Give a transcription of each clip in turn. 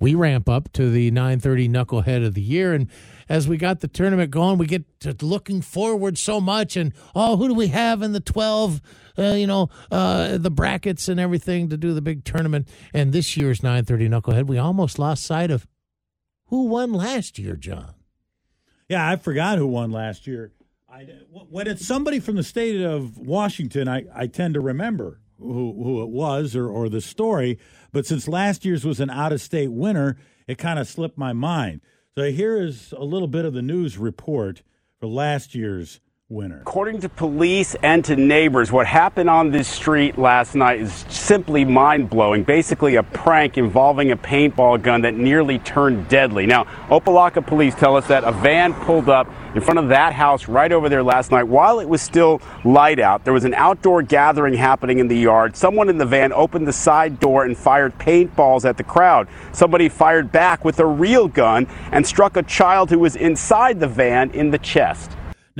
we ramp up to the 9:30 knucklehead of the year, and as we got the tournament going, we get to looking forward so much. And oh, who do we have in the 12? Uh, you know, uh, the brackets and everything to do the big tournament. And this year's 9:30 knucklehead, we almost lost sight of who won last year, John. Yeah, I forgot who won last year. I, when it's somebody from the state of Washington, I, I tend to remember who, who it was or, or the story. But since last year's was an out of state winner, it kind of slipped my mind. So here is a little bit of the news report for last year's winner. According to police and to neighbors, what happened on this street last night is simply mind blowing. Basically, a prank involving a paintball gun that nearly turned deadly. Now, Opa-locka police tell us that a van pulled up in front of that house right over there last night while it was still light out. There was an outdoor gathering happening in the yard. Someone in the van opened the side door and fired paintballs at the crowd. Somebody fired back with a real gun and struck a child who was inside the van in the chest.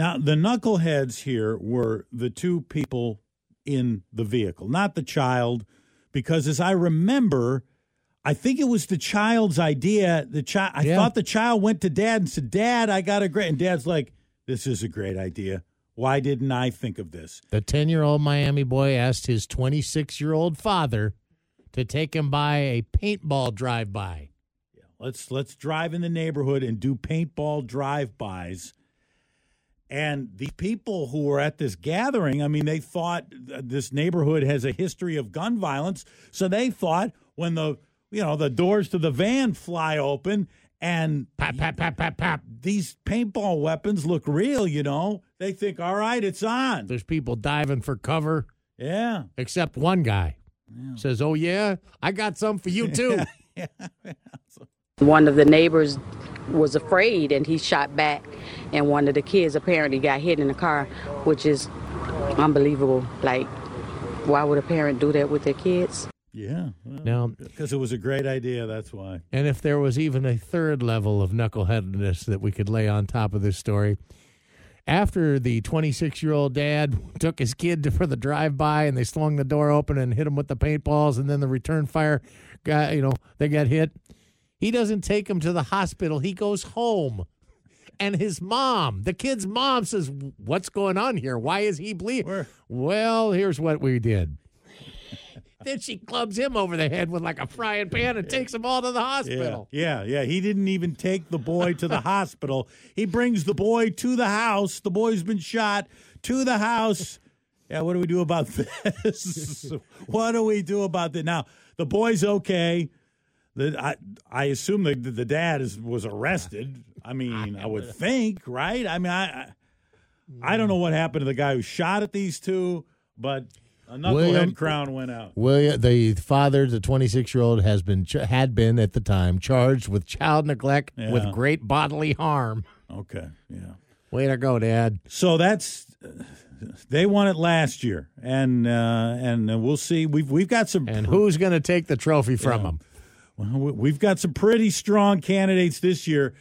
Now, the knuckleheads here were the two people in the vehicle, not the child, because as I remember, I think it was the child's idea. The child, I Yeah. thought the child went to dad and said, "Dad, I got a great." And dad's like, "This is a great idea. Why didn't I think of this?" The 10 year old Miami boy asked his 26 year old father to take him by a paintball drive by. Yeah, Let's let's drive in the neighborhood and do paintball drive-bys. And the people who were at this gathering, I mean, they thought this neighborhood has a history of gun violence, so they thought when the you know the doors to the van fly open and Pap, pap, pap, pap, pap. these paintball weapons look real, you know, they think, all right, it's on. There's people diving for cover, Yeah. except one guy says, Oh, yeah, I got some for you too. One of the neighbors was afraid and he shot back, and one of the kids apparently got hit in the car, which is unbelievable. Like, why would a parent do that with their kids? Yeah. now, Because it was a great idea, that's why. and if there was even a third level of knuckleheadedness that we could lay on top of this story, after the 26 year old dad took his kid to, for the drive by and they slung the door open and hit him with the paintballs, and then the return fire guy, you know, they got hit. He doesn't take him to the hospital. He goes home. And his mom, the kid's mom, says, What's going on here? Why is he bleeding? Where- Well, here's what we did. then she clubs him over the head with like a frying pan and takes him all to the Yeah, hospital. yeah, yeah. He didn't even take the boy to the hospital. He brings the boy to the house. The boy's been shot to the house. Yeah, what do we do about this? what do we do about that? Now, the boy's okay. I, I assume the, the dad is, was arrested. I mean, I would think, right? I mean, I, I, don't know what happened to the guy who shot at these two, but a knucklehead William- crown went out. William, the father, the 26 year old, has been had been at the time charged with child neglect Yeah. with great bodily harm. Okay, yeah. Way to go, Dad. So that's they won it last year, and uh, and we'll see. We've we've got some And who's going to take the trophy from Yeah. him? Well, we- we've got some pretty strong candidates this year.